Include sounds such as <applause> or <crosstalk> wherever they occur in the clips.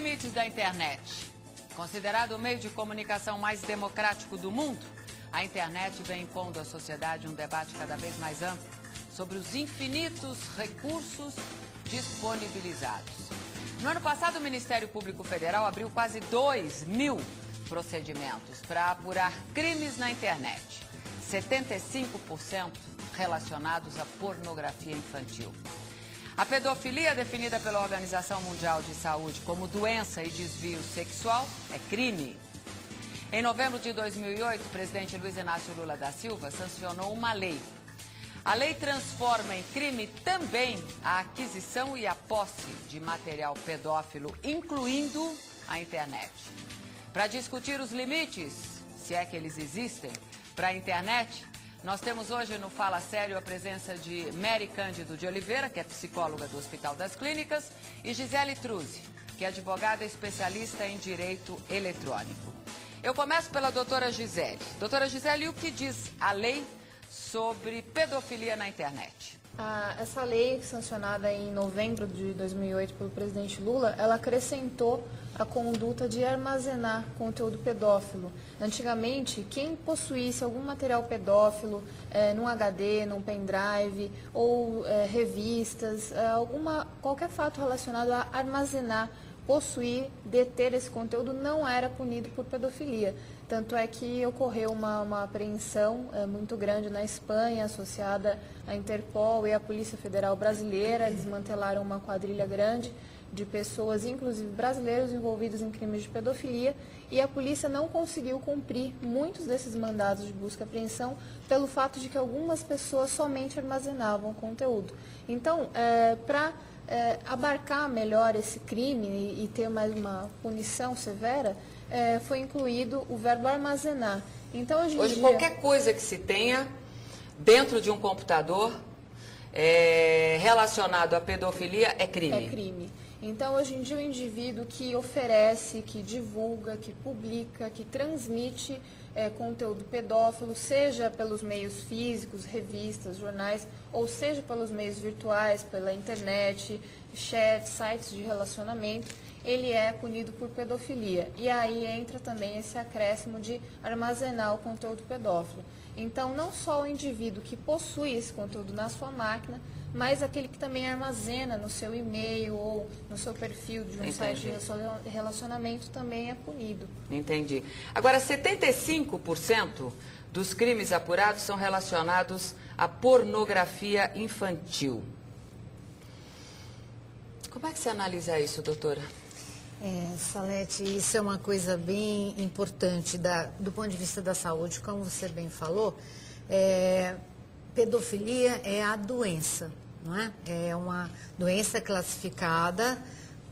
limites da internet? Considerado o meio de comunicação mais democrático do mundo, a internet vem impondo à sociedade um debate cada vez mais amplo sobre os infinitos recursos disponibilizados. No ano passado, o Ministério Público Federal abriu quase 2 mil procedimentos para apurar crimes na internet, 75% relacionados à pornografia infantil. A pedofilia, definida pela Organização Mundial de Saúde como doença e desvio sexual, é crime. Em novembro de 2008, o presidente Luiz Inácio Lula da Silva sancionou uma lei. A lei transforma em crime também a aquisição e a posse de material pedófilo, incluindo a internet. Para discutir os limites, se é que eles existem, para a internet, nós temos hoje no Fala Sério a presença de Mary Cândido de Oliveira, que é psicóloga do Hospital das Clínicas, e Gisele Truzzi, que é advogada especialista em direito eletrônico. Eu começo pela doutora Gisele. Doutora Gisele, o que diz a lei sobre pedofilia na internet? Ah, essa lei, sancionada em novembro de 2008 pelo presidente Lula, ela acrescentou a conduta de armazenar conteúdo pedófilo. Antigamente, quem possuísse algum material pedófilo é, num HD, num pendrive ou é, revistas, é, alguma, qualquer fato relacionado a armazenar possuir, deter esse conteúdo não era punido por pedofilia. Tanto é que ocorreu uma, uma apreensão é, muito grande na Espanha, associada à Interpol e à Polícia Federal Brasileira. Desmantelaram uma quadrilha grande de pessoas, inclusive brasileiros, envolvidos em crimes de pedofilia. E a polícia não conseguiu cumprir muitos desses mandados de busca e apreensão pelo fato de que algumas pessoas somente armazenavam conteúdo. Então, é, para é, abarcar melhor esse crime e, e, ter mais uma punição severa, é, foi incluído o verbo armazenar. Então, hoje, hoje dia... qualquer coisa que se tenha dentro de um computador é, relacionado à pedofilia é crime. É crime. Então, hoje em dia, o indivíduo que oferece, que divulga, que publica, que transmite é, conteúdo pedófilo, seja pelos meios físicos, revistas, jornais, ou seja pelos meios virtuais, pela internet, chats, sites de relacionamento, ele é punido por pedofilia. E aí entra também esse acréscimo de armazenar o conteúdo pedófilo. Então, não só o indivíduo que possui esse conteúdo na sua máquina, mas aquele que também armazena no seu e-mail ou no seu perfil de um Entendi. site de relacionamento também é punido. Entendi. Agora, 75% dos crimes apurados são relacionados à pornografia infantil. Como é que você analisa isso, doutora? É, Salete, isso é uma coisa bem importante da, do ponto de vista da saúde, como você bem falou. É, pedofilia é a doença, não é? É uma doença classificada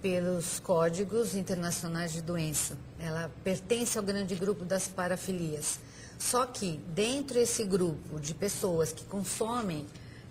pelos códigos internacionais de doença. Ela pertence ao grande grupo das parafilias. Só que dentro desse grupo de pessoas que consomem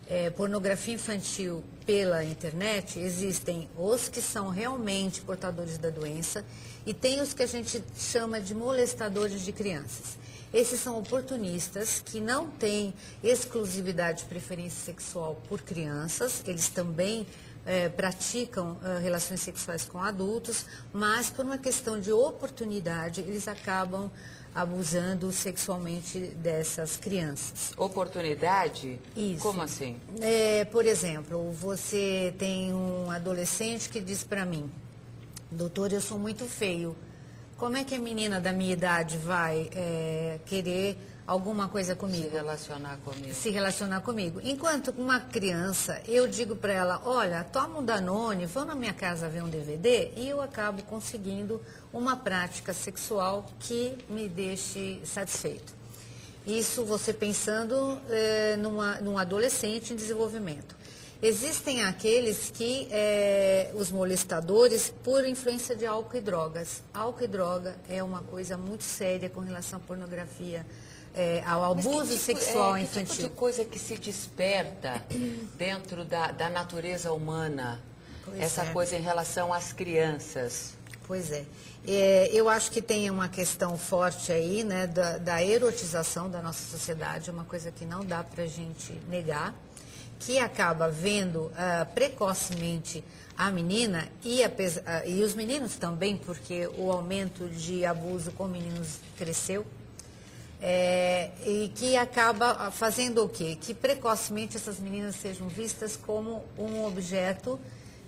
é, pornografia infantil pela internet, existem os que são realmente portadores da doença e tem os que a gente chama de molestadores de crianças. Esses são oportunistas que não têm exclusividade de preferência sexual por crianças, eles também é, praticam é, relações sexuais com adultos, mas por uma questão de oportunidade, eles acabam abusando sexualmente dessas crianças. Oportunidade? Isso. Como assim? É, por exemplo, você tem um adolescente que diz para mim, doutor, eu sou muito feio. Como é que a menina da minha idade vai é, querer alguma coisa comigo. Se relacionar comigo. Se relacionar comigo. Enquanto uma criança, eu digo para ela, olha, toma um Danone, vão na minha casa ver um DVD e eu acabo conseguindo uma prática sexual que me deixe satisfeito. Isso você pensando é, numa, num adolescente em desenvolvimento. Existem aqueles que, é, os molestadores, por influência de álcool e drogas. Álcool e droga é uma coisa muito séria com relação à pornografia é, ao abuso tipo, sexual é, infantil. Que tipo de coisa que se desperta <clears throat> dentro da, da natureza humana, pois essa é. coisa em relação às crianças? Pois é. é. Eu acho que tem uma questão forte aí, né, da, da erotização da nossa sociedade, uma coisa que não dá para a gente negar. Que acaba vendo ah, precocemente a menina e, apes- ah, e os meninos também, porque o aumento de abuso com meninos cresceu, é, e que acaba fazendo o quê? Que precocemente essas meninas sejam vistas como um objeto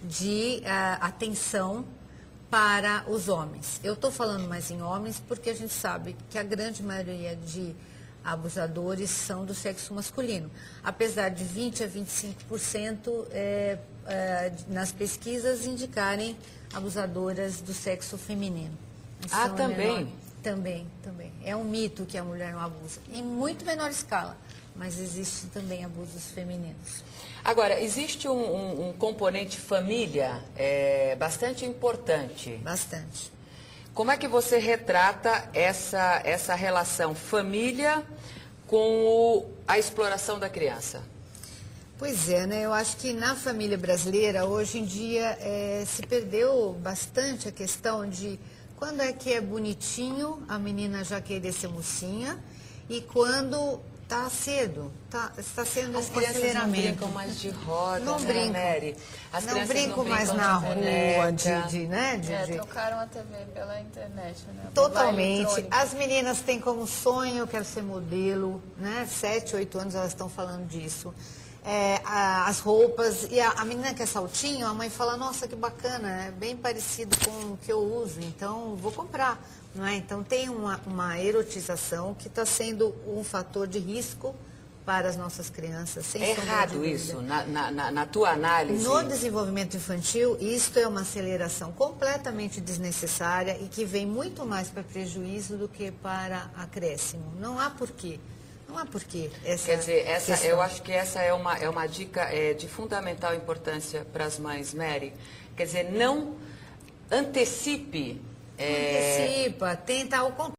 de ah, atenção para os homens. Eu estou falando mais em homens porque a gente sabe que a grande maioria de abusadores são do sexo masculino. Apesar de 20 a 25% é, é, nas pesquisas indicarem abusadoras do sexo feminino. Ah, também? menor- também, também. É um mito que a mulher não abusa. Em muito menor escala, mas existem também abusos femininos. Agora, existe um, um- um componente família é, bastante importante. Bastante. Como é que você retrata essa, essa relação família com o- a exploração da criança? Pois é, né? Eu acho que na família brasileira, hoje em dia, eh, se perdeu bastante a questão de quando é que é bonitinho a menina já querer ser mocinha e quando tá cedo, tá, está sendo As um crianças não brincam mais de roda, Não né, brincam. Mary? As não crianças brincam mais na rua, de, de, né? de- É, de- trocaram a TV pela internet, né? Totalmente. As meninas têm como sonho, eu quero ser modelo, né? Sete, oito anos elas estão falando disso. É, a- as roupas, e a, a menina quer saltinho, a mãe fala, nossa, que bacana, é bem parecido com o que eu uso, então vou comprar. Não é? Então tem uma, uma erotização que está sendo um fator de risco para as nossas crianças. Sem É errado isso, na- na- na tua análise? No desenvolvimento infantil, isto é uma aceleração completamente desnecessária e que vem muito mais para prejuízo do que para acréscimo. Não há porquê. Não há porquê. Essa Quer dizer, essa, questão. eu acho que essa é uma, é uma dica é, de fundamental importância para as mães, Mary. Quer dizer, não antecipe. é, Antecipa, tenta ao contrário.